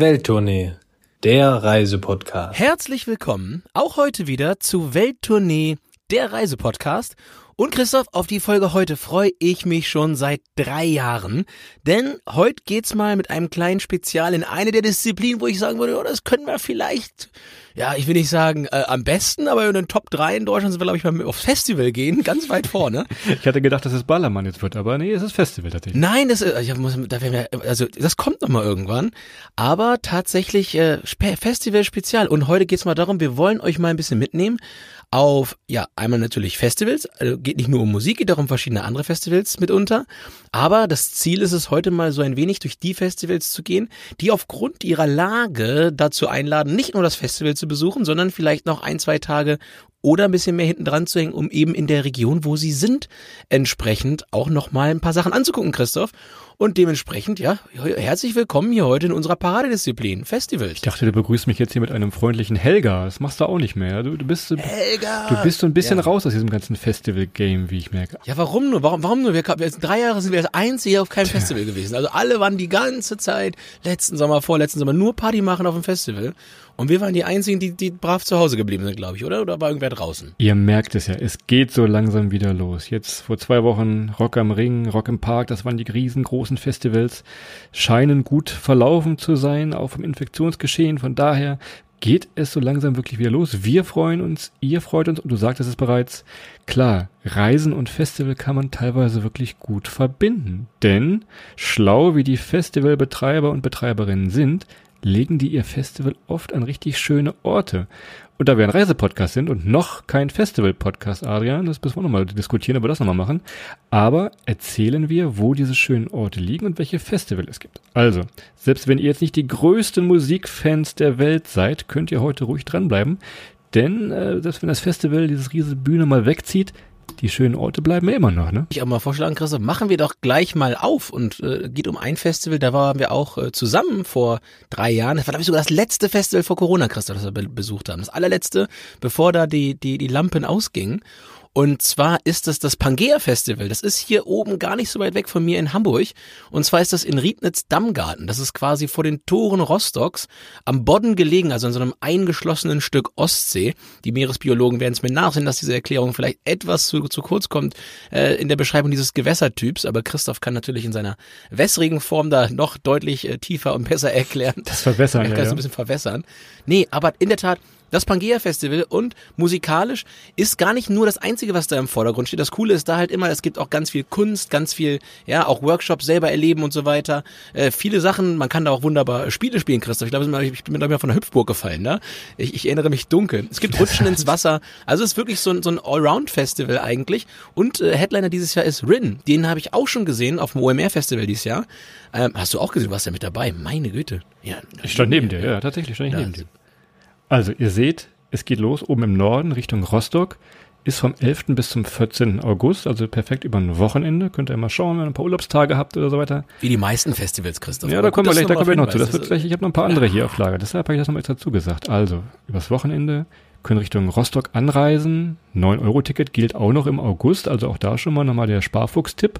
Welttournee, der Reisepodcast. Herzlich willkommen auch heute wieder zu Welttournee, der Reisepodcast. Und Christoph, auf die Folge heute freue ich mich schon seit drei Jahren, denn heute geht's mal mit einem kleinen Spezial in eine der Disziplinen, wo ich sagen würde, oh, das können wir vielleicht ja, ich will nicht sagen äh, am besten, aber in den Top 3 in Deutschland sind wir, glaube ich, mal aufs Festival gehen, ganz weit vorne. ich hatte gedacht, dass es Ballermann jetzt wird, aber nee, es ist Festival tatsächlich. Nein, das, äh, ich muss, da wir, also das kommt noch mal irgendwann, aber tatsächlich äh, Festival Spezial. Und heute geht's mal darum, wir wollen euch mal ein bisschen mitnehmen auf, ja, einmal natürlich Festivals, also geht nicht nur um Musik, geht auch um verschiedene andere Festivals mitunter, aber das Ziel ist es heute mal so ein wenig durch die Festivals zu gehen, die aufgrund ihrer Lage dazu einladen, nicht nur das Festival zu besuchen, sondern vielleicht noch ein, zwei Tage oder ein bisschen mehr hinten dran zu hängen, um eben in der Region, wo sie sind, entsprechend auch nochmal ein paar Sachen anzugucken, Christoph. Und dementsprechend, ja, herzlich willkommen hier heute in unserer Paradedisziplin, Festival. Ich dachte, du begrüßt mich jetzt hier mit einem freundlichen Helga. Das machst du auch nicht mehr. Du, du bist, Helga! Du bist so ein bisschen ja. raus aus diesem ganzen Festival-Game, wie ich merke. Ja, warum nur? Warum, warum nur? Wir, wir, drei Jahre sind wir das einzige auf keinem Festival gewesen. Also alle waren die ganze Zeit, letzten Sommer, vorletzten Sommer, nur Party machen auf dem Festival. Und wir waren die Einzigen, die, die brav zu Hause geblieben sind, glaube ich, oder? Oder war irgendwer draußen? Ihr merkt es ja, es geht so langsam wieder los. Jetzt vor zwei Wochen Rock am Ring, Rock im Park, das waren die riesengroßen Festivals, scheinen gut verlaufen zu sein, auch vom Infektionsgeschehen. Von daher geht es so langsam wirklich wieder los. Wir freuen uns, ihr freut uns und du sagtest es bereits. Klar, Reisen und Festival kann man teilweise wirklich gut verbinden. Denn schlau wie die Festivalbetreiber und Betreiberinnen sind, legen die ihr Festival oft an richtig schöne Orte. Und da wir ein Reisepodcast sind und noch kein Festival-Podcast, Adrian, das müssen wir nochmal diskutieren, wir das nochmal machen. Aber erzählen wir, wo diese schönen Orte liegen und welche Festival es gibt. Also, selbst wenn ihr jetzt nicht die größten Musikfans der Welt seid, könnt ihr heute ruhig dranbleiben. Denn, äh, selbst wenn das Festival dieses riesige Bühne mal wegzieht, die schönen Orte bleiben ja immer noch, ne? Ich auch mal vorschlagen, Christoph, machen wir doch gleich mal auf und äh, geht um ein Festival, da waren wir auch äh, zusammen vor drei Jahren. Das war, glaube ich, sogar das letzte Festival vor Corona, Christoph, das wir be besucht haben. Das allerletzte, bevor da die, die, die Lampen ausgingen. Und zwar ist das das Pangea Festival. Das ist hier oben gar nicht so weit weg von mir in Hamburg. Und zwar ist das in Riednitz Dammgarten. Das ist quasi vor den Toren Rostocks am Bodden gelegen, also in so einem eingeschlossenen Stück Ostsee. Die Meeresbiologen werden es mir nachsehen, dass diese Erklärung vielleicht etwas zu, zu kurz kommt äh, in der Beschreibung dieses Gewässertyps. Aber Christoph kann natürlich in seiner wässrigen Form da noch deutlich äh, tiefer und besser erklären. Das Verwässern, er kann ja. Ein bisschen verwässern. Nee, aber in der Tat, das Pangea Festival und musikalisch ist gar nicht nur das einzige, was da im Vordergrund steht. Das Coole ist da halt immer, es gibt auch ganz viel Kunst, ganz viel, ja, auch Workshops selber erleben und so weiter. Äh, viele Sachen, man kann da auch wunderbar Spiele spielen, Christoph. Ich glaube, ich bin mir da von der Hüpfburg gefallen, ne? Ich, ich erinnere mich dunkel. Es gibt Rutschen ins Wasser. Also es ist wirklich so ein, so ein Allround-Festival eigentlich. Und äh, Headliner dieses Jahr ist Rin. Den habe ich auch schon gesehen auf dem OMR-Festival dieses Jahr. Ähm, hast du auch gesehen, du warst ja mit dabei. Meine Güte. Ja, ich stand neben dir, ja, tatsächlich stand ich neben dir. Also ihr seht, es geht los oben im Norden Richtung Rostock. Ist vom 11. bis zum 14. August, also perfekt über ein Wochenende. Könnt ihr mal schauen, wenn ihr ein paar Urlaubstage habt oder so weiter. Wie die meisten Festivals, Christoph. Ja, da kommen wir gleich, da kommen wir noch zu. Das wird gleich, ich habe noch ein paar andere ja. hier auf Lager. Deshalb habe ich das nochmal extra zugesagt. Also, übers Wochenende können Richtung Rostock anreisen. 9-Euro-Ticket gilt auch noch im August, also auch da schon mal nochmal der Sparfuchs-Tipp.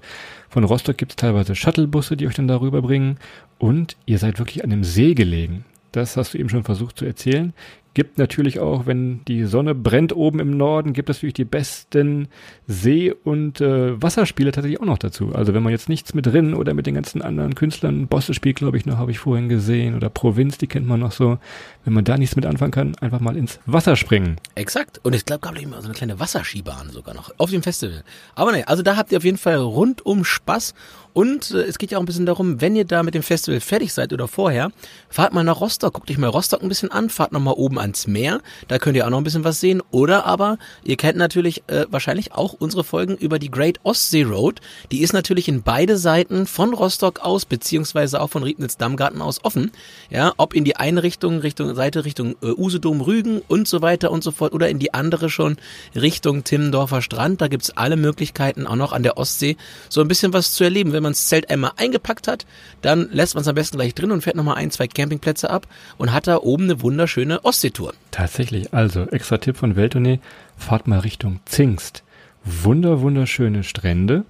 Von Rostock gibt es teilweise Shuttlebusse, die euch dann darüber bringen. Und ihr seid wirklich an einem See gelegen. Das hast du eben schon versucht zu erzählen. Gibt natürlich auch, wenn die Sonne brennt oben im Norden, gibt es natürlich die besten See- und äh, Wasserspiele tatsächlich auch noch dazu. Also wenn man jetzt nichts mit Rinnen oder mit den ganzen anderen Künstlern, Bosse spielt, glaube ich, noch, habe ich vorhin gesehen, oder Provinz, die kennt man noch so. Wenn man da nichts mit anfangen kann, einfach mal ins Wasser springen. Exakt. Und ich glaube, glaube ich, mal so eine kleine Wasserskibahn sogar noch auf dem Festival. Aber ne, also da habt ihr auf jeden Fall rundum Spaß und äh, es geht ja auch ein bisschen darum, wenn ihr da mit dem Festival fertig seid oder vorher, fahrt mal nach Rostock, guckt euch mal Rostock ein bisschen an, fahrt nochmal oben ans Meer, da könnt ihr auch noch ein bisschen was sehen. Oder aber, ihr kennt natürlich äh, wahrscheinlich auch unsere Folgen über die Great Ostsee Road. Die ist natürlich in beide Seiten von Rostock aus, beziehungsweise auch von Riednitz-Dammgarten aus offen. Ja, ob in die eine Richtung, Richtung Seite, Richtung äh, Usedom, Rügen und so weiter und so fort, oder in die andere schon Richtung Timmendorfer Strand. Da gibt's alle Möglichkeiten, auch noch an der Ostsee so ein bisschen was zu erleben, wenn man das Zelt einmal eingepackt hat, dann lässt man es am besten gleich drin und fährt nochmal ein, zwei Campingplätze ab und hat da oben eine wunderschöne Ostseetour. Tatsächlich, also extra Tipp von Welttournee, fahrt mal Richtung Zingst. Wunder, wunderschöne Strände.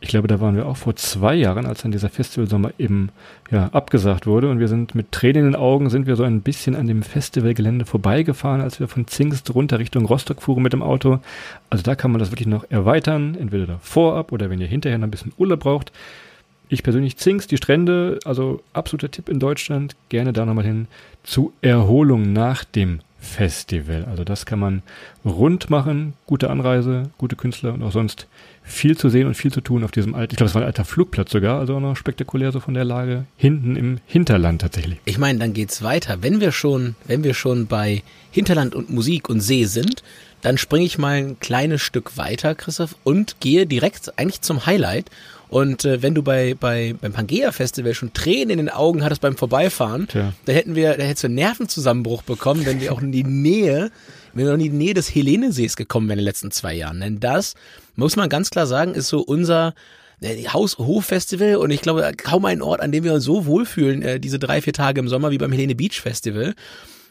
Ich glaube, da waren wir auch vor zwei Jahren, als dann dieser Festivalsommer eben ja, abgesagt wurde. Und wir sind mit Tränen in den Augen, sind wir so ein bisschen an dem Festivalgelände vorbeigefahren, als wir von Zingst runter Richtung Rostock fuhren mit dem Auto. Also da kann man das wirklich noch erweitern, entweder davor ab oder wenn ihr hinterher noch ein bisschen Urlaub braucht. Ich persönlich Zingst, die Strände, also absoluter Tipp in Deutschland, gerne da nochmal hin zu Erholung nach dem Festival. Also das kann man rund machen, gute Anreise, gute Künstler und auch sonst viel zu sehen und viel zu tun auf diesem alten, ich glaube, es war ein alter Flugplatz sogar, also auch noch spektakulär so von der Lage hinten im Hinterland tatsächlich. Ich meine, dann geht's weiter. Wenn wir schon, wenn wir schon bei Hinterland und Musik und See sind, dann springe ich mal ein kleines Stück weiter, Christoph, und gehe direkt eigentlich zum Highlight. Und äh, wenn du bei, bei beim Pangea Festival schon Tränen in den Augen hattest beim Vorbeifahren, Tja. da hätten wir, da hättest du einen Nervenzusammenbruch bekommen, wenn wir auch in die Nähe, wenn wir noch in die Nähe des Helenesees gekommen wären in den letzten zwei Jahren. Denn das, muss man ganz klar sagen, ist so unser äh, Haus-Hof-Festival und ich glaube kaum ein Ort, an dem wir uns so wohlfühlen, äh, diese drei, vier Tage im Sommer wie beim Helene Beach Festival.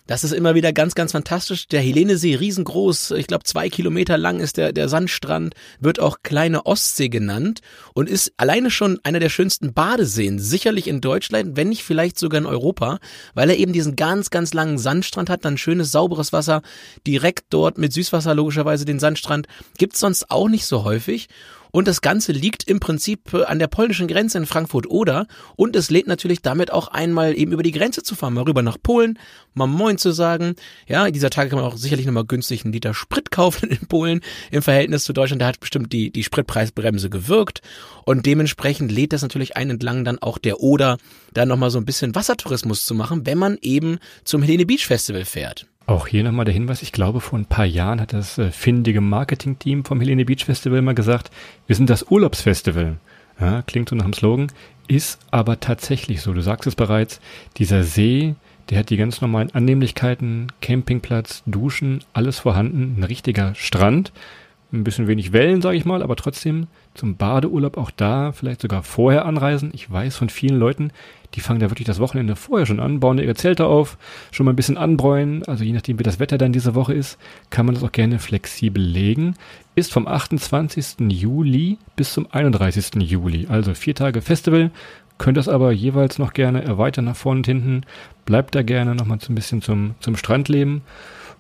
Das ist immer wieder ganz, ganz fantastisch. Der Helenesee riesengroß, ich glaube zwei Kilometer lang ist der, der Sandstrand, wird auch kleine Ostsee genannt und ist alleine schon einer der schönsten Badeseen, sicherlich in Deutschland, wenn nicht vielleicht sogar in Europa, weil er eben diesen ganz, ganz langen Sandstrand hat, dann schönes, sauberes Wasser, direkt dort mit Süßwasser logischerweise den Sandstrand, gibt's sonst auch nicht so häufig. Und das Ganze liegt im Prinzip äh, an der polnischen Grenze in Frankfurt-Oder. Und es lädt natürlich damit auch einmal eben über die Grenze zu fahren, mal rüber nach Polen, mal Moin zu sagen. Ja, dieser Tage kann man auch sicherlich nochmal günstig einen Liter Sprit kaufen in Polen im Verhältnis zu Deutschland. Da hat bestimmt die, die Spritpreisbremse gewirkt. Und dementsprechend lädt das natürlich ein entlang dann auch der Oder, da nochmal so ein bisschen Wassertourismus zu machen, wenn man eben zum Helene Beach Festival fährt. Auch hier nochmal der Hinweis, ich glaube, vor ein paar Jahren hat das äh, findige Marketing-Team vom Helene Beach Festival mal gesagt, wir sind das Urlaubsfestival. Ja, klingt so nach dem Slogan, ist aber tatsächlich so. Du sagst es bereits, dieser See, der hat die ganz normalen Annehmlichkeiten, Campingplatz, Duschen, alles vorhanden, ein richtiger Strand, ein bisschen wenig Wellen, sage ich mal, aber trotzdem zum Badeurlaub auch da, vielleicht sogar vorher anreisen. Ich weiß von vielen Leuten, die fangen da wirklich das Wochenende vorher schon an, bauen ihre Zelte auf, schon mal ein bisschen anbräunen. Also je nachdem, wie das Wetter dann diese Woche ist, kann man das auch gerne flexibel legen. Ist vom 28. Juli bis zum 31. Juli, also vier Tage Festival. Könnt das aber jeweils noch gerne erweitern nach vorne und hinten. Bleibt da gerne noch mal so ein bisschen zum, zum Strandleben.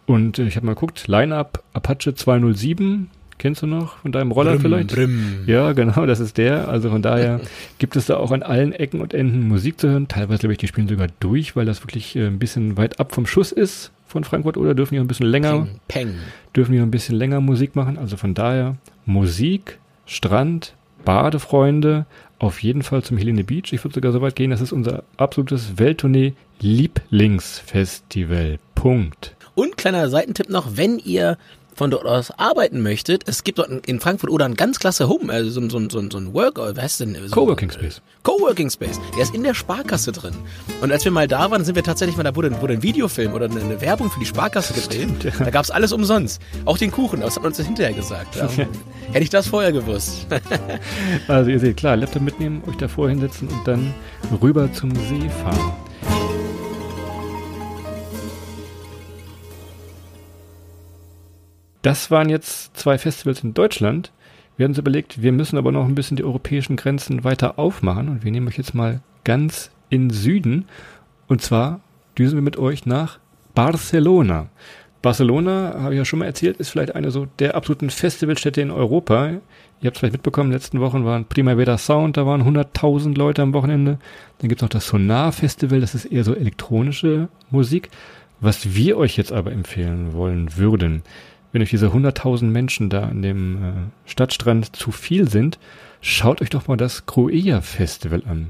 Und äh, ich habe mal geguckt, Line-Up Apache 207, Kennst du noch von deinem Roller Brim, vielleicht? Brim. Ja, genau, das ist der. Also von daher gibt es da auch an allen Ecken und Enden Musik zu hören. Teilweise glaube ich, die spielen sogar durch, weil das wirklich äh, ein bisschen weit ab vom Schuss ist von Frankfurt oder dürfen die noch ein bisschen länger, Peng, peng. dürfen die noch ein bisschen länger Musik machen. Also von daher Musik, Strand, Badefreunde, auf jeden Fall zum Helene Beach. Ich würde sogar so weit gehen, das ist unser absolutes Welttournee Lieblingsfestival. Punkt. Und kleiner Seitentipp noch, wenn ihr von dort aus arbeiten möchtet, es gibt dort in Frankfurt oder ein ganz klasse Home, also so, so, so, so ein Work, oder was heißt denn? So, Coworking Space. Coworking Space. Der ist in der Sparkasse drin. Und als wir mal da waren, sind wir tatsächlich mal, da wurde, wurde ein Videofilm oder eine, eine Werbung für die Sparkasse gedreht. Stimmt, ja. Da gab's alles umsonst. Auch den Kuchen, das hat man uns hinterher gesagt. Ja. Hätte ich das vorher gewusst. Also ihr seht, klar, Laptop mitnehmen, euch davor hinsetzen und dann rüber zum See fahren. Das waren jetzt zwei Festivals in Deutschland. Wir haben uns überlegt, wir müssen aber noch ein bisschen die europäischen Grenzen weiter aufmachen und wir nehmen euch jetzt mal ganz in Süden und zwar düsen wir mit euch nach Barcelona. Barcelona, habe ich ja schon mal erzählt, ist vielleicht eine so der absoluten Festivalstädte in Europa. Ihr habt es vielleicht mitbekommen, in den letzten Wochen waren Primavera Sound, da waren 100.000 Leute am Wochenende. Dann gibt es noch das Sonar Festival, das ist eher so elektronische Musik. Was wir euch jetzt aber empfehlen wollen würden, wenn euch diese 100.000 Menschen da an dem äh, Stadtstrand zu viel sind, schaut euch doch mal das Cruella Festival an.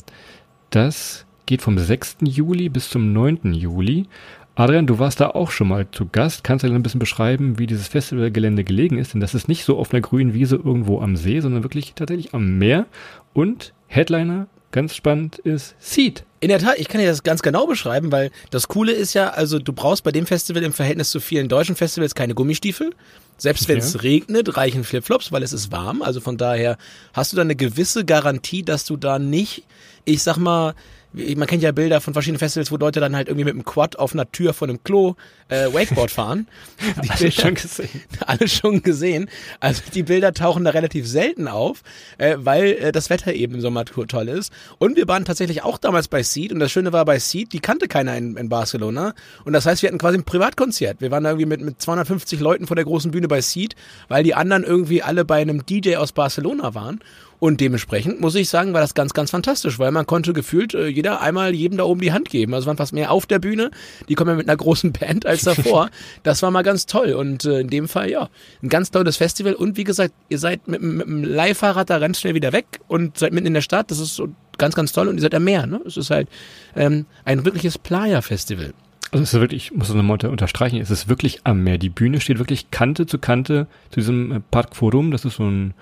Das geht vom 6. Juli bis zum 9. Juli. Adrian, du warst da auch schon mal zu Gast. Kannst du ein bisschen beschreiben, wie dieses Festivalgelände gelegen ist? Denn das ist nicht so auf einer grünen Wiese irgendwo am See, sondern wirklich tatsächlich am Meer. Und Headliner, ganz spannend, ist Seed. In der Tat, ich kann dir das ganz genau beschreiben, weil das Coole ist ja, also du brauchst bei dem Festival im Verhältnis zu vielen deutschen Festivals keine Gummistiefel. Selbst wenn es Ja. regnet, reichen Flipflops, weil es ist warm. Also von daher hast du da eine gewisse Garantie, dass du da nicht, ich sag mal, man kennt ja Bilder von verschiedenen Festivals, wo Leute dann halt irgendwie mit einem Quad auf einer Tür von einem Klo äh, Wakeboard fahren. Die Bilder- schon gesehen. Alles schon gesehen. Also die Bilder tauchen da relativ selten auf, äh, weil äh, das Wetter eben im Sommer to- toll ist. Und wir waren tatsächlich auch damals bei Seed und das Schöne war bei Seed, die kannte keiner in, in Barcelona. Und das heißt, wir hatten quasi ein Privatkonzert. Wir waren da irgendwie mit, mit 250 Leuten vor der großen Bühne bei Seed, weil die anderen irgendwie alle bei einem DJ aus Barcelona waren. Und dementsprechend muss ich sagen, war das ganz, ganz fantastisch, weil man konnte gefühlt äh, jeder einmal jedem da oben die Hand geben. Also es waren fast mehr auf der Bühne. Die kommen ja mit einer großen Band als davor. das war mal ganz toll. Und äh, in dem Fall, ja, ein ganz tolles Festival. Und wie gesagt, ihr seid mit, mit dem Leihfahrrad da ganz schnell wieder weg und seid mitten in der Stadt. Das ist so ganz, ganz toll. Und ihr seid am Meer. Ne? Es ist halt ähm, ein wirkliches Playa-Festival. Also es ist wirklich, ich muss das nochmal unter, unterstreichen, es ist wirklich am Meer. Die Bühne steht wirklich Kante zu Kante zu diesem äh, Park Forum. Das ist so ein,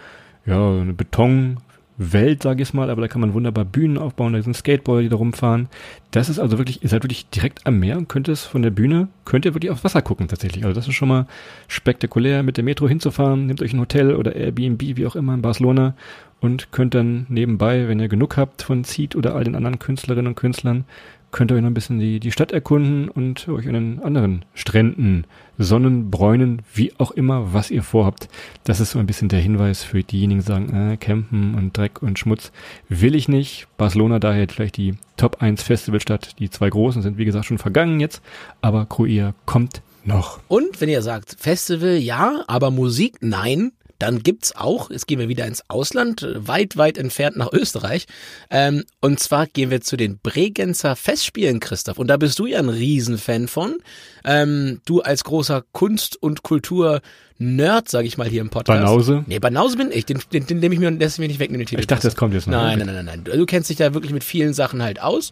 ja, eine Betonwelt, sage ich mal, aber da kann man wunderbar Bühnen aufbauen, da sind Skateboarder, die da rumfahren. Das ist also wirklich, ihr seid wirklich direkt am Meer und könnt es von der Bühne, könnt ihr wirklich aufs Wasser gucken tatsächlich. Also das ist schon mal spektakulär, mit der Metro hinzufahren, nehmt euch ein Hotel oder Airbnb, wie auch immer in Barcelona und könnt dann nebenbei, wenn ihr genug habt von Seed oder all den anderen Künstlerinnen und Künstlern, könnt ihr euch noch ein bisschen die, die Stadt erkunden und euch an den anderen Stränden, Sonnen, Bräunen, wie auch immer, was ihr vorhabt. Das ist so ein bisschen der Hinweis für diejenigen, die sagen, äh, Campen und Dreck und Schmutz will ich nicht. Barcelona daher vielleicht die Top 1 Festivalstadt. Die zwei großen sind, wie gesagt, schon vergangen jetzt, aber Cruia kommt noch. Und wenn ihr sagt, Festival ja, aber Musik nein, dann gibt's auch, jetzt gehen wir wieder ins Ausland, weit, weit entfernt nach Österreich. Ähm, und zwar gehen wir zu den Bregenzer Festspielen, Christoph. Und da bist du ja ein Riesenfan von. Ähm, du als großer Kunst- und Kultur-Nerd, sage ich mal hier im Podcast. Banause? Nee, Banause bin ich. Den, den, den nehme ich mir und lässt mir nicht wegnehmen, den Titel. Ich dachte, das kommt jetzt noch. Nein, nein, nein, nein, nein. Du kennst dich da wirklich mit vielen Sachen halt aus.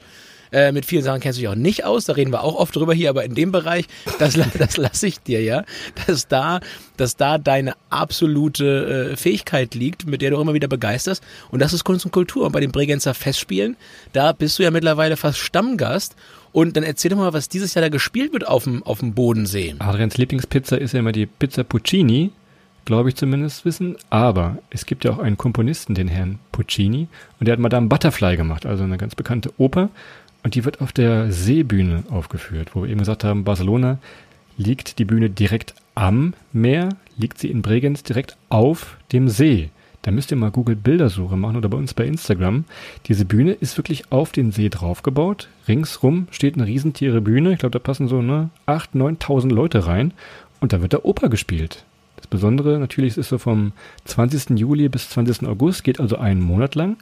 Äh, mit vielen Sachen kennst du dich auch nicht aus, da reden wir auch oft drüber hier, aber in dem Bereich, das, das lasse ich dir ja, dass da, dass da deine absolute äh, Fähigkeit liegt, mit der du immer wieder begeisterst. Und das ist Kunst und Kultur. Und bei den Bregenzer Festspielen, da bist du ja mittlerweile fast Stammgast. Und dann erzähl doch mal, was dieses Jahr da gespielt wird auf dem, auf dem Bodensee. Adrians Lieblingspizza ist ja immer die Pizza Puccini, glaube ich zumindest wissen. Aber es gibt ja auch einen Komponisten, den Herrn Puccini, und der hat Madame Butterfly gemacht, also eine ganz bekannte Oper. Und die wird auf der Seebühne aufgeführt, wo wir eben gesagt haben, Barcelona liegt die Bühne direkt am Meer, liegt sie in Bregenz direkt auf dem See. Da müsst ihr mal Google Bildersuche machen oder bei uns bei Instagram. Diese Bühne ist wirklich auf den See draufgebaut. Ringsrum steht eine riesentiere Bühne. Ich glaube, da passen so ne, 8.000, 9.000 Leute rein. Und da wird da Oper gespielt. Das Besondere natürlich ist so vom 20. Juli bis 20. August, geht also einen Monat lang.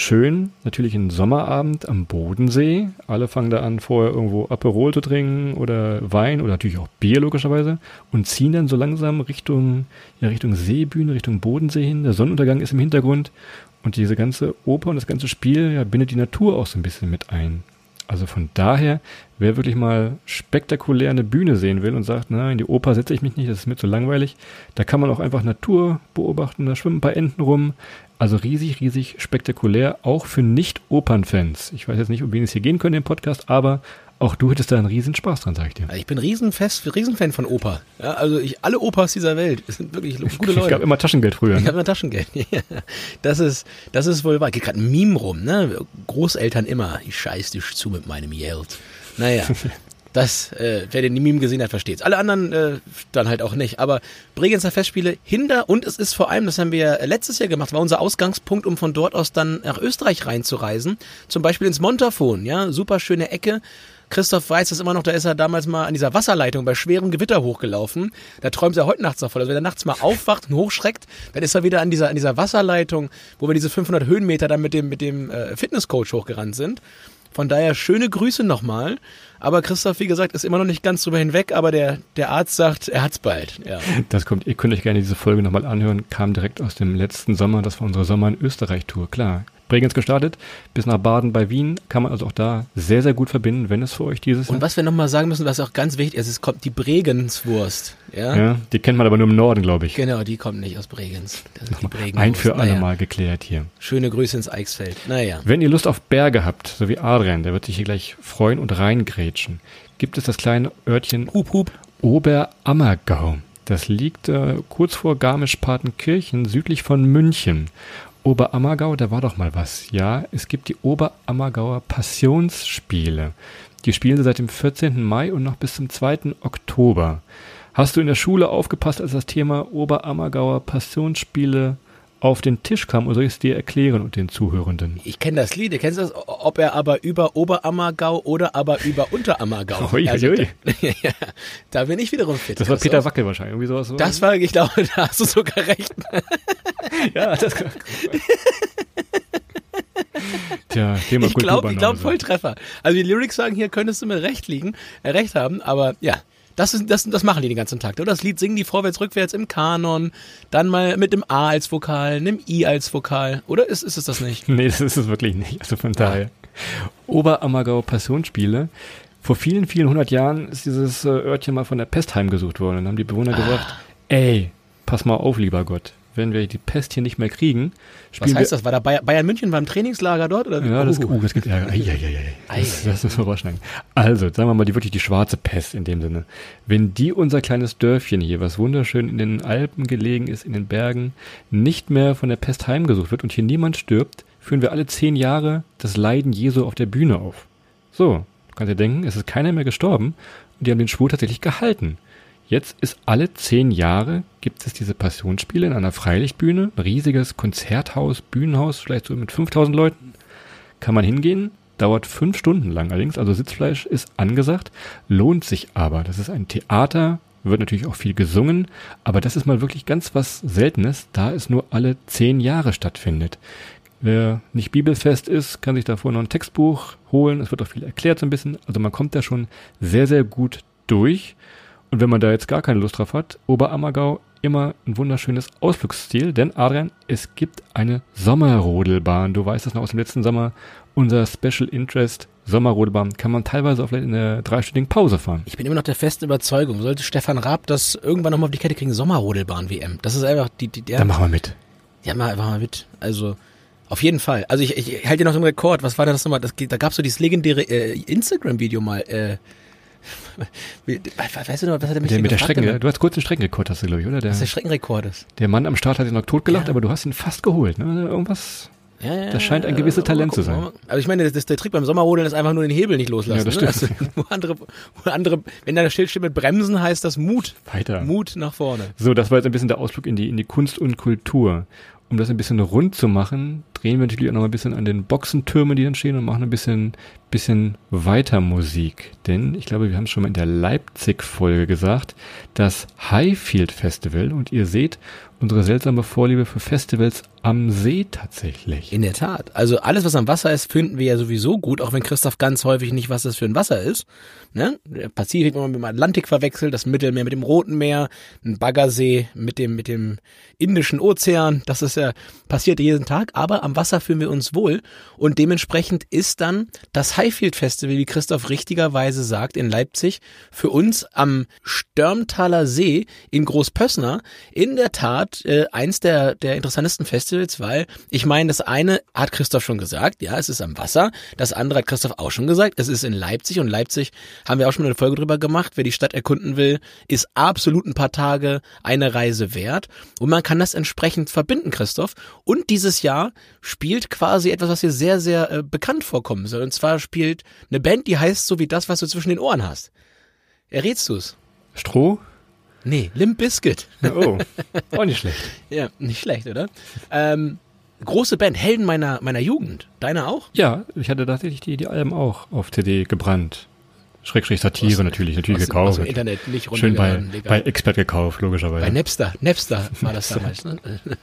Schön, natürlich ein Sommerabend am Bodensee. Alle fangen da an, vorher irgendwo Aperol zu trinken oder Wein oder natürlich auch Bier logischerweise und ziehen dann so langsam Richtung, ja, Richtung Seebühne, Richtung Bodensee hin. Der Sonnenuntergang ist im Hintergrund und diese ganze Oper und das ganze Spiel ja, bindet die Natur auch so ein bisschen mit ein. Also von daher, wer wirklich mal spektakulär eine Bühne sehen will und sagt, na, in die Oper setze ich mich nicht, das ist mir zu langweilig, da kann man auch einfach Natur beobachten, da schwimmen ein paar Enten rum. Also riesig, riesig spektakulär, auch für Nicht-Opern-Fans. Ich weiß jetzt nicht, um wen es hier gehen könnte im Podcast, aber auch du hättest da einen riesen Spaß dran, sag ich dir. Ich bin Riesenfest, Riesenfan von Oper. Ja, also ich, alle Opers dieser Welt sind wirklich gute Leute. Es gab immer Taschengeld früher. Ich Ne? habe immer Taschengeld. Ja, das ist, das ist wohl wahr. Geht gerade ein Meme rum, ne? Großeltern immer. Ich scheiß dich zu mit meinem Geld. Naja. Das, äh, wer den Meme gesehen hat, versteht's. Alle anderen äh, dann halt auch nicht. Aber Bregenzer Festspiele hinder und es ist vor allem, das haben wir letztes Jahr gemacht, war unser Ausgangspunkt, um von dort aus dann nach Österreich reinzureisen. Zum Beispiel ins Montafon, ja, super schöne Ecke. Christoph weiß das immer noch, da ist er damals mal an dieser Wasserleitung bei schwerem Gewitter hochgelaufen. Da träumt er heute nachts davon. Also wenn er nachts mal aufwacht und hochschreckt, dann ist er wieder an dieser, an dieser Wasserleitung, wo wir diese 500 Höhenmeter dann mit dem, mit dem äh, Fitnesscoach hochgerannt sind. Von daher schöne Grüße nochmal. Aber Christoph, wie gesagt, ist immer noch nicht ganz drüber hinweg, aber der, der Arzt sagt, er hat's bald. Ja. Das kommt, ihr könnt euch gerne diese Folge nochmal anhören, kam direkt aus dem letzten Sommer, das war unsere Sommer in Österreich-Tour, klar. Bregenz gestartet, bis nach Baden bei Wien, kann man also auch da sehr, sehr gut verbinden, wenn es für euch dieses Und was wir nochmal sagen müssen, was auch ganz wichtig ist, es kommt die Bregenswurst. Ja? ja, die kennt man aber nur im Norden, glaube ich. Genau, die kommt nicht aus Bregenz. Das ist die Bregenwurst. Ein für alle Naja. Mal geklärt hier. Schöne Grüße ins Eichsfeld. Naja. Wenn ihr Lust auf Berge habt, so wie Adrian, der wird sich hier gleich freuen und reingrätschen, gibt es das kleine Örtchen Hup, hup. Oberammergau. Das liegt äh, kurz vor Garmisch-Partenkirchen, südlich von München. Oberammergau, da war doch mal was. Ja, es gibt die Oberammergauer Passionsspiele. Die spielen sie seit dem 14. Mai und noch bis zum 2. Oktober. Hast du in der Schule aufgepasst, als das Thema Oberammergauer Passionsspiele auf den Tisch kam oder soll ich es dir erklären und den Zuhörenden? Ich kenne das Lied, du kennst das, ob er aber über Oberammergau oder aber über Unterammergau. Ui, also, ui. ja, da bin ich wiederum fit. Das war Peter Christoph. Wackel wahrscheinlich. Irgendwie sowas. Das war, ich glaube, da hast du sogar recht. ja, das Tja, Thema Ich glaube, ich glaube, Kulturbanause. Volltreffer. Also die Lyrics sagen, hier könntest du mir recht liegen, äh, recht haben, aber ja. Das, ist, das, das machen die den ganzen Tag. Oder das Lied singen die vorwärts, rückwärts im Kanon, dann mal mit dem A als Vokal, einem I als Vokal. Oder ist, ist es das nicht? Nee, das ist es wirklich nicht. Also von daher. Oberammergau Passionsspiele. Vor vielen, vielen hundert Jahren ist dieses äh, Örtchen mal von der Pest heimgesucht worden. Dann haben die Bewohner gesagt, ey, pass mal auf, lieber Gott. Wenn wir die Pest hier nicht mehr kriegen, Was heißt das? War da Bayern, Bayern München beim Trainingslager dort? Oder? Ja, das, Uh. das gibt Ärger. Ei, ei, Das, das wir rausschneiden. Also, sagen wir mal, die wirklich die schwarze Pest in dem Sinne. Wenn die unser kleines Dörfchen hier, was wunderschön in den Alpen gelegen ist, in den Bergen, nicht mehr von der Pest heimgesucht wird und hier niemand stirbt, führen wir alle zehn Jahre das Leiden Jesu auf der Bühne auf. So, du kannst dir denken, es ist keiner mehr gestorben und die haben den Schwur tatsächlich gehalten. Jetzt ist alle zehn Jahre gibt es diese Passionsspiele in einer Freilichtbühne, ein riesiges Konzerthaus, Bühnenhaus, vielleicht so mit 5000 Leuten. Kann man hingehen, dauert fünf Stunden lang allerdings, also Sitzfleisch ist angesagt, lohnt sich aber. Das ist ein Theater, wird natürlich auch viel gesungen, aber das ist mal wirklich ganz was Seltenes, da es nur alle zehn Jahre stattfindet. Wer nicht bibelfest ist, kann sich davor noch ein Textbuch holen. Es wird auch viel erklärt so ein bisschen. Also man kommt da schon sehr, sehr gut durch. Und wenn man da jetzt gar keine Lust drauf hat, Oberammergau immer ein wunderschönes Ausflugsziel. Denn Adrian, es gibt eine Sommerrodelbahn. Du weißt das noch aus dem letzten Sommer. Unser Special Interest Sommerrodelbahn kann man teilweise auch vielleicht in der dreistündigen Pause fahren. Ich bin immer noch der festen Überzeugung, sollte Stefan Raab das irgendwann nochmal auf die Kette kriegen, Sommerrodelbahn-WM. Das ist einfach die, die der, Dann machen wir mit. Ja, mal, mach mal mit. Also, auf jeden Fall. Also ich, ich halte dir noch so einen Rekord. Was war denn das nochmal? Das, da gab es so dieses legendäre äh, Instagram-Video mal. Äh, weißt du noch, was hat er mich Der, mit der Strecken, immer? du hast kurz einen Streckenrekord, hast du, glaube ich, oder? Der, Was der Streckenrekord ist. der Mann am Start hat ihn noch totgelacht, Ja. aber du hast ihn fast geholt. Ne? Irgendwas. Ja, ja, Das scheint ein gewisses Talent zu sein. Also ich meine, das, das, der Trick beim Sommerrodeln ist einfach nur den Hebel nicht loslassen. Ja, das ne? stimmt. Also, wo andere, wo andere, wenn da Schild steht mit Bremsen, heißt das Mut. Weiter. Mut nach vorne. So, das war jetzt ein bisschen der Ausflug in die, in die Kunst und Kultur. Um das ein bisschen rund zu machen, drehen wir natürlich auch noch ein bisschen an den Boxentürmen, die dann stehen und machen ein bisschen, bisschen weiter Musik. Denn ich glaube, wir haben es schon mal in der Leipzig-Folge gesagt, das Highfield Festival und ihr seht unsere seltsame Vorliebe für Festivals am See tatsächlich. In der Tat. Also alles, was am Wasser ist, finden wir ja sowieso gut, auch wenn Christoph ganz häufig nicht, was das für ein Wasser ist. Ne? Der Pazifik, wenn man mit dem Atlantik verwechselt, das Mittelmeer mit dem Roten Meer, ein Baggersee mit dem, mit dem Indischen Ozean. Das ist ja, passiert jeden Tag, aber am Wasser fühlen wir uns wohl. Und dementsprechend ist dann das Highfield Festival, wie Christoph richtigerweise sagt, in Leipzig, für uns am Störmtaler See in Großpössner in der Tat äh, eins der, der interessantesten Festivals, weil ich meine, das eine hat Christoph schon gesagt, ja, es ist am Wasser. Das andere hat Christoph auch schon gesagt, es ist in Leipzig und Leipzig haben wir auch schon eine Folge drüber gemacht. Wer die Stadt erkunden will, ist absolut ein paar Tage eine Reise wert und man kann das entsprechend verbinden, Christoph. Und dieses Jahr spielt quasi etwas, was dir sehr, sehr äh, bekannt vorkommen soll. Und zwar spielt eine Band, die heißt so wie das, was du zwischen den Ohren hast. Errätst du's? Stroh? Nee, Limp Bizkit. Oh, auch nicht schlecht. Ja, nicht schlecht, oder? Ähm, große Band, Helden meiner, meiner Jugend. Deine auch? Ja, ich hatte tatsächlich die, die Alben auch auf CD gebrannt. Schrägstrich Satire Aus- natürlich, natürlich aus, gekauft. Aus dem Internet, nicht Schön bei, legal. bei Expert gekauft, logischerweise. bei Napster. Napster war das damals, ne?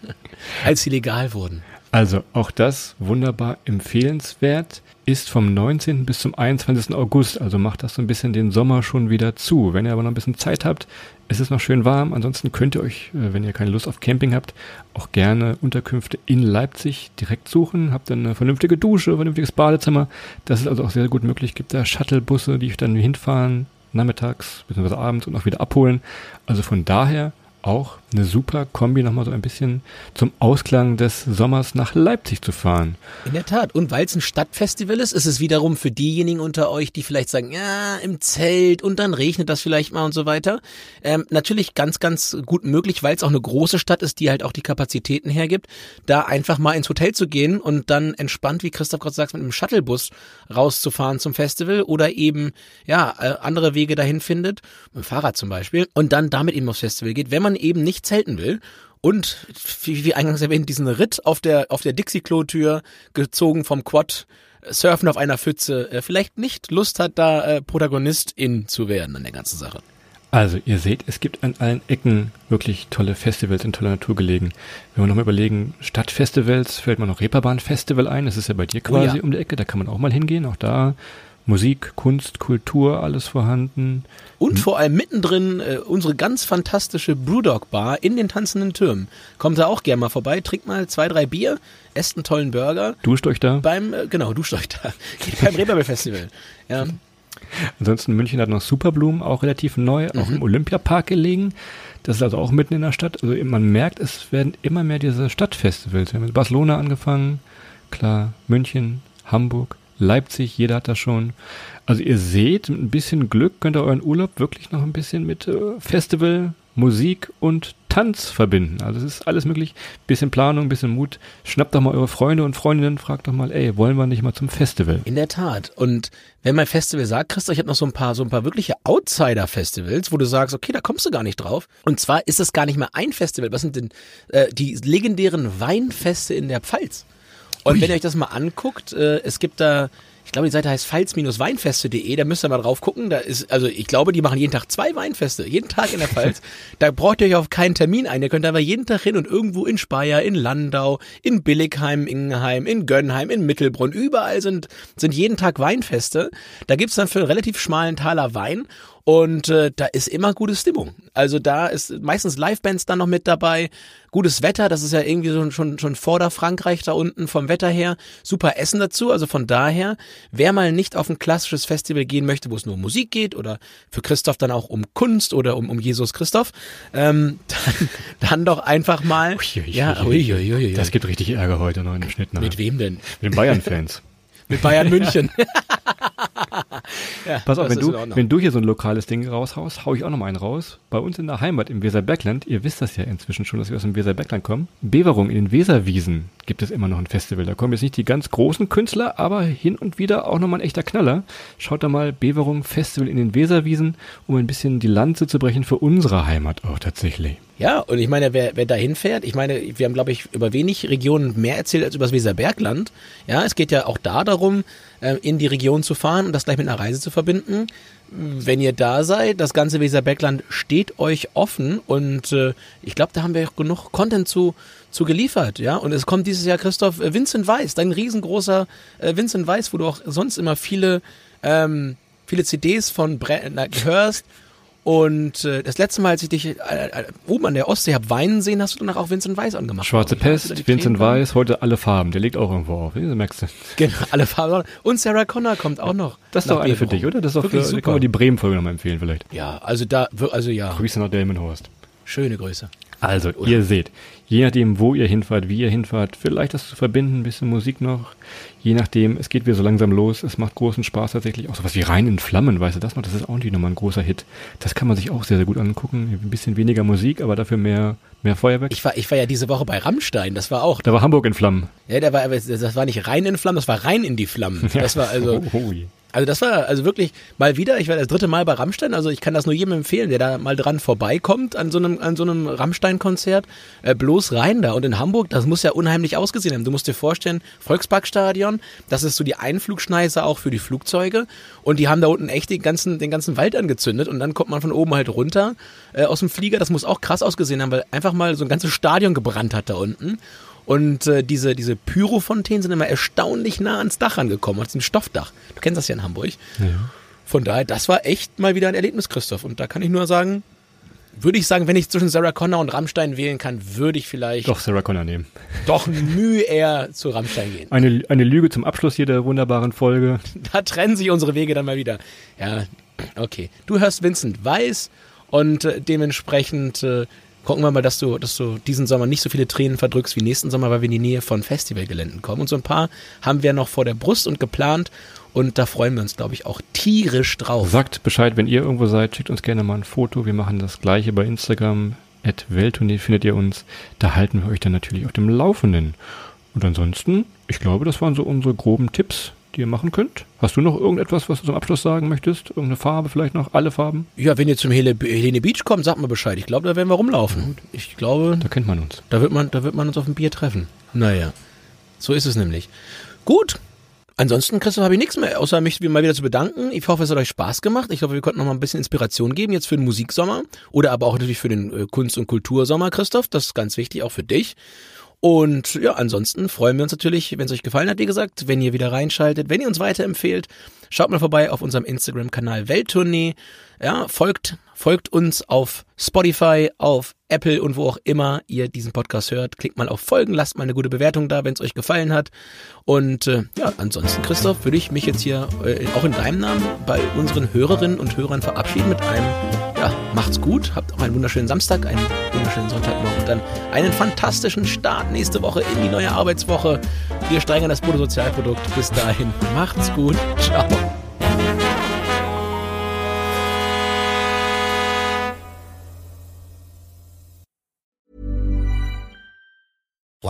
Als sie legal wurden. Also auch das wunderbar empfehlenswert. Ist vom 19. bis zum 21. August. Also macht das so ein bisschen den Sommer schon wieder zu. Wenn ihr aber noch ein bisschen Zeit habt, ist es noch schön warm. Ansonsten könnt ihr euch, äh, wenn ihr keine Lust auf Camping habt, auch gerne Unterkünfte in Leipzig direkt suchen. Habt dann eine vernünftige Dusche, vernünftiges Badezimmer. Das ist also auch sehr gut möglich. Gibt da Shuttlebusse, die dann hinfahren, nachmittags bzw. abends und auch wieder abholen. Also von daher auch eine super Kombi, nochmal so ein bisschen zum Ausklang des Sommers nach Leipzig zu fahren. In der Tat. Und weil es ein Stadtfestival ist, ist es wiederum für diejenigen unter euch, die vielleicht sagen, ja, im Zelt und dann regnet das vielleicht mal und so weiter. Ähm, natürlich ganz, ganz gut möglich, weil es auch eine große Stadt ist, die halt auch die Kapazitäten hergibt, da einfach mal ins Hotel zu gehen und dann entspannt, wie Christoph gerade sagt, mit einem Shuttlebus rauszufahren zum Festival oder eben, ja, äh, andere Wege dahin findet, mit dem Fahrrad zum Beispiel, und dann damit eben aufs Festival geht, wenn man eben nicht zelten will. Und wie, wie eingangs erwähnt, diesen Ritt auf der, auf der Dixie-Klo-Tür gezogen vom Quad, äh, surfen auf einer Pfütze, äh, vielleicht nicht Lust hat, da äh, Protagonistin zu werden an der ganzen Sache. Also, ihr seht, es gibt an allen Ecken wirklich tolle Festivals in toller Natur gelegen. Wenn wir nochmal überlegen, Stadtfestivals, fällt man noch Reeperbahn-Festival ein. Das ist ja bei dir quasi Oh ja. um die Ecke, da kann man auch mal hingehen. Auch da Musik, Kunst, Kultur, alles vorhanden. Und vor allem mittendrin äh, unsere ganz fantastische Brewdog Bar in den tanzenden Türmen. Kommt da auch gerne mal vorbei, trinkt mal zwei, drei Bier, esst einen tollen Burger. Duscht euch da. Beim, äh, genau, duscht euch da. Geht beim Reeperbahn Festival. Ja. Ansonsten München hat noch Superblumen, auch relativ neu, auch im Olympiapark gelegen. Das ist also auch mitten in der Stadt. Also man merkt, es werden immer mehr diese Stadtfestivals. Wir haben mit Barcelona angefangen, klar, München, Hamburg, Leipzig, jeder hat das schon. Also ihr seht, mit ein bisschen Glück könnt ihr euren Urlaub wirklich noch ein bisschen mit äh, Festival, Musik und Tanz verbinden. Also es ist alles möglich. Bisschen Planung, bisschen Mut. Schnappt doch mal eure Freunde und Freundinnen, fragt doch mal, ey, wollen wir nicht mal zum Festival? In der Tat. Und wenn mein Festival sagt, Christoph, ich habe noch so ein paar, so ein paar wirkliche Outsider-Festivals, wo du sagst, okay, da kommst du gar nicht drauf. Und zwar ist es gar nicht mehr ein Festival. Was sind denn äh, die legendären Weinfeste in der Pfalz? Und wenn ihr euch das mal anguckt, äh, es gibt da, ich glaube, die Seite heißt pfalz-weinfeste.de, da müsst ihr mal drauf gucken. Da ist, also ich glaube, die machen jeden Tag zwei Weinfeste, jeden Tag in der Pfalz. da braucht ihr euch auf keinen Termin ein. Ihr könnt einfach jeden Tag hin und irgendwo in Speyer, in Landau, in Billigheim, Ingenheim, in Gönnheim, in Mittelbrunn, überall sind, sind jeden Tag Weinfeste. Da gibt's dann für einen relativ schmalen Taler Wein. Und äh, da ist immer gute Stimmung. Also da ist meistens Livebands dann noch mit dabei. Gutes Wetter, das ist ja irgendwie so schon, schon vor Frankreich da unten vom Wetter her. Super Essen dazu. Also von daher, wer mal nicht auf ein klassisches Festival gehen möchte, wo es nur um Musik geht oder für Christoph dann auch um Kunst oder um, um Jesus Christoph, ähm, dann, dann doch einfach mal. ja, ui, ui. Das gibt richtig Ärger heute noch in dem Schnitt. mit wem denn? Mit den Bayern-Fans. Mit Bayern München. ja, Pass auf, wenn du, wenn du hier so ein lokales Ding raushaust, hau ich auch noch mal einen raus. Bei uns in der Heimat im Weserbergland, ihr wisst das ja inzwischen schon, dass wir aus dem Weserbergland kommen. Beverung in den Weserwiesen gibt es immer noch ein Festival. Da kommen jetzt nicht die ganz großen Künstler, aber hin und wieder auch nochmal ein echter Knaller. Schaut da mal Beverung Festival in den Weserwiesen, um ein bisschen die Lanze zu brechen für unsere Heimat auch tatsächlich. Ja, und ich meine, wer, wer da hinfährt, ich meine, wir haben, glaube ich, über wenig Regionen mehr erzählt als über das Weserbergland. Ja, es geht ja auch da darum, äh, in die Region zu fahren und das gleich mit einer Reise zu verbinden. Wenn ihr da seid, das ganze Weserbergland steht euch offen und äh, ich glaube, da haben wir auch genug Content zu, zu geliefert, ja. Und es kommt dieses Jahr, Christoph, äh, Vincent Weiss, dein riesengroßer äh, Vincent Weiss, wo du auch sonst immer viele, ähm, viele CDs von Bre hörst. Und äh, das letzte Mal, als ich dich äh, äh, oben an der Ostsee hab weinen sehen, hast du danach auch Vincent Weiss angemacht. Schwarze Pest, Vincent Weiss, heute alle Farben. Der liegt auch irgendwo auf. Du merkst du. Genau, alle Farben. Und Sarah Connor kommt auch noch. Das ist doch eine für dich, oder? Das ist doch für, super. kann man die Bremen-Folge nochmal empfehlen vielleicht. Ja, also da, also ja, Grüße nach Delmenhorst. schöne Grüße. Also, ihr seht, je nachdem, wo ihr hinfahrt, wie ihr hinfahrt, vielleicht das zu verbinden, ein bisschen Musik noch. Je nachdem, es geht wieder so langsam los, es macht großen Spaß tatsächlich. Auch sowas wie Rein in Flammen, weißt du das noch? Das ist auch nicht nochmal ein großer Hit. Das kann man sich auch sehr, sehr gut angucken. Ein bisschen weniger Musik, aber dafür mehr, mehr Feuerwerk. Ich war, ich war ja diese Woche bei Rammstein, das war auch, da war Hamburg in Flammen. ja, da war, aber das war nicht rein in Flammen, das war rein in die Flammen. Das war also, Oh, oh, je. Also das war also wirklich mal wieder, ich war das dritte Mal bei Rammstein, also ich kann das nur jedem empfehlen, der da mal dran vorbeikommt an so einem, an so einem Rammstein-Konzert, äh, bloß rein da. Und in Hamburg, das muss ja unheimlich ausgesehen haben. Du musst dir vorstellen, Volksparkstadion, das ist so die Einflugschneise auch für die Flugzeuge und die haben da unten echt den ganzen, den ganzen Wald angezündet und dann kommt man von oben halt runter äh, aus dem Flieger. Das muss auch krass ausgesehen haben, weil einfach mal so ein ganzes Stadion gebrannt hat da unten. Und äh, diese, diese Pyrofontänen sind immer erstaunlich nah ans Dach angekommen, an diesem Stoffdach. Du kennst das ja in Hamburg. Von daher, das war echt mal wieder ein Erlebnis, Christoph. Und da kann ich nur sagen, würde ich sagen, wenn ich zwischen Sarah Connor und Rammstein wählen kann, würde ich vielleicht Doch, Sarah Connor nehmen. doch Mühe eher zu Rammstein gehen. Eine, eine Lüge zum Abschluss hier der wunderbaren Folge. Da trennen sich unsere Wege dann mal wieder. Ja, okay. Du hörst Vincent Weiss und äh, dementsprechend äh, Gucken wir mal, dass du, dass du diesen Sommer nicht so viele Tränen verdrückst wie nächsten Sommer, weil wir in die Nähe von Festivalgeländen kommen. Und so ein paar haben wir noch vor der Brust und geplant. Und da freuen wir uns, glaube ich, auch tierisch drauf. Sagt Bescheid, wenn ihr irgendwo seid, schickt uns gerne mal ein Foto. Wir machen das gleiche bei Instagram. At Welttournee findet ihr uns. Da halten wir euch dann natürlich auf dem Laufenden. Und ansonsten, ich glaube, das waren so unsere groben Tipps, die ihr machen könnt. Hast du noch irgendetwas, was du zum Abschluss sagen möchtest? Irgendeine Farbe vielleicht noch? Alle Farben? Ja, wenn ihr zum Hele Helene Beach kommt, sagt mal Bescheid. Ich glaube, da werden wir rumlaufen. Ich glaube, Da kennt man uns. da wird man, da wird man uns auf ein Bier treffen. Naja, so ist es nämlich. Gut. Ansonsten, Christoph, habe ich nichts mehr, außer mich mal wieder zu bedanken. Ich hoffe, es hat euch Spaß gemacht. Ich glaube, wir konnten noch mal ein bisschen Inspiration geben jetzt für den Musiksommer oder aber auch natürlich für den äh, Kunst- und Kultursommer, Christoph. Das ist ganz wichtig, auch für dich. Und ja, ansonsten freuen wir uns natürlich, wenn es euch gefallen hat, wie gesagt, wenn ihr wieder reinschaltet, wenn ihr uns weiterempfehlt. Schaut mal vorbei auf unserem Instagram-Kanal Welttournee. Ja, folgt, folgt uns auf Spotify, auf Apple und wo auch immer ihr diesen Podcast hört. Klickt mal auf Folgen, lasst mal eine gute Bewertung da, wenn es euch gefallen hat. Und äh, ja, ansonsten, Christoph, würde ich mich jetzt hier äh, auch in deinem Namen bei unseren Hörerinnen und Hörern verabschieden mit einem, ja, macht's gut, habt auch einen wunderschönen Samstag, einen wunderschönen Sonntagmorgen und dann einen fantastischen Start nächste Woche in die neue Arbeitswoche. Wir steigern das Bruttosozialprodukt. Bis dahin, macht's gut. Ciao.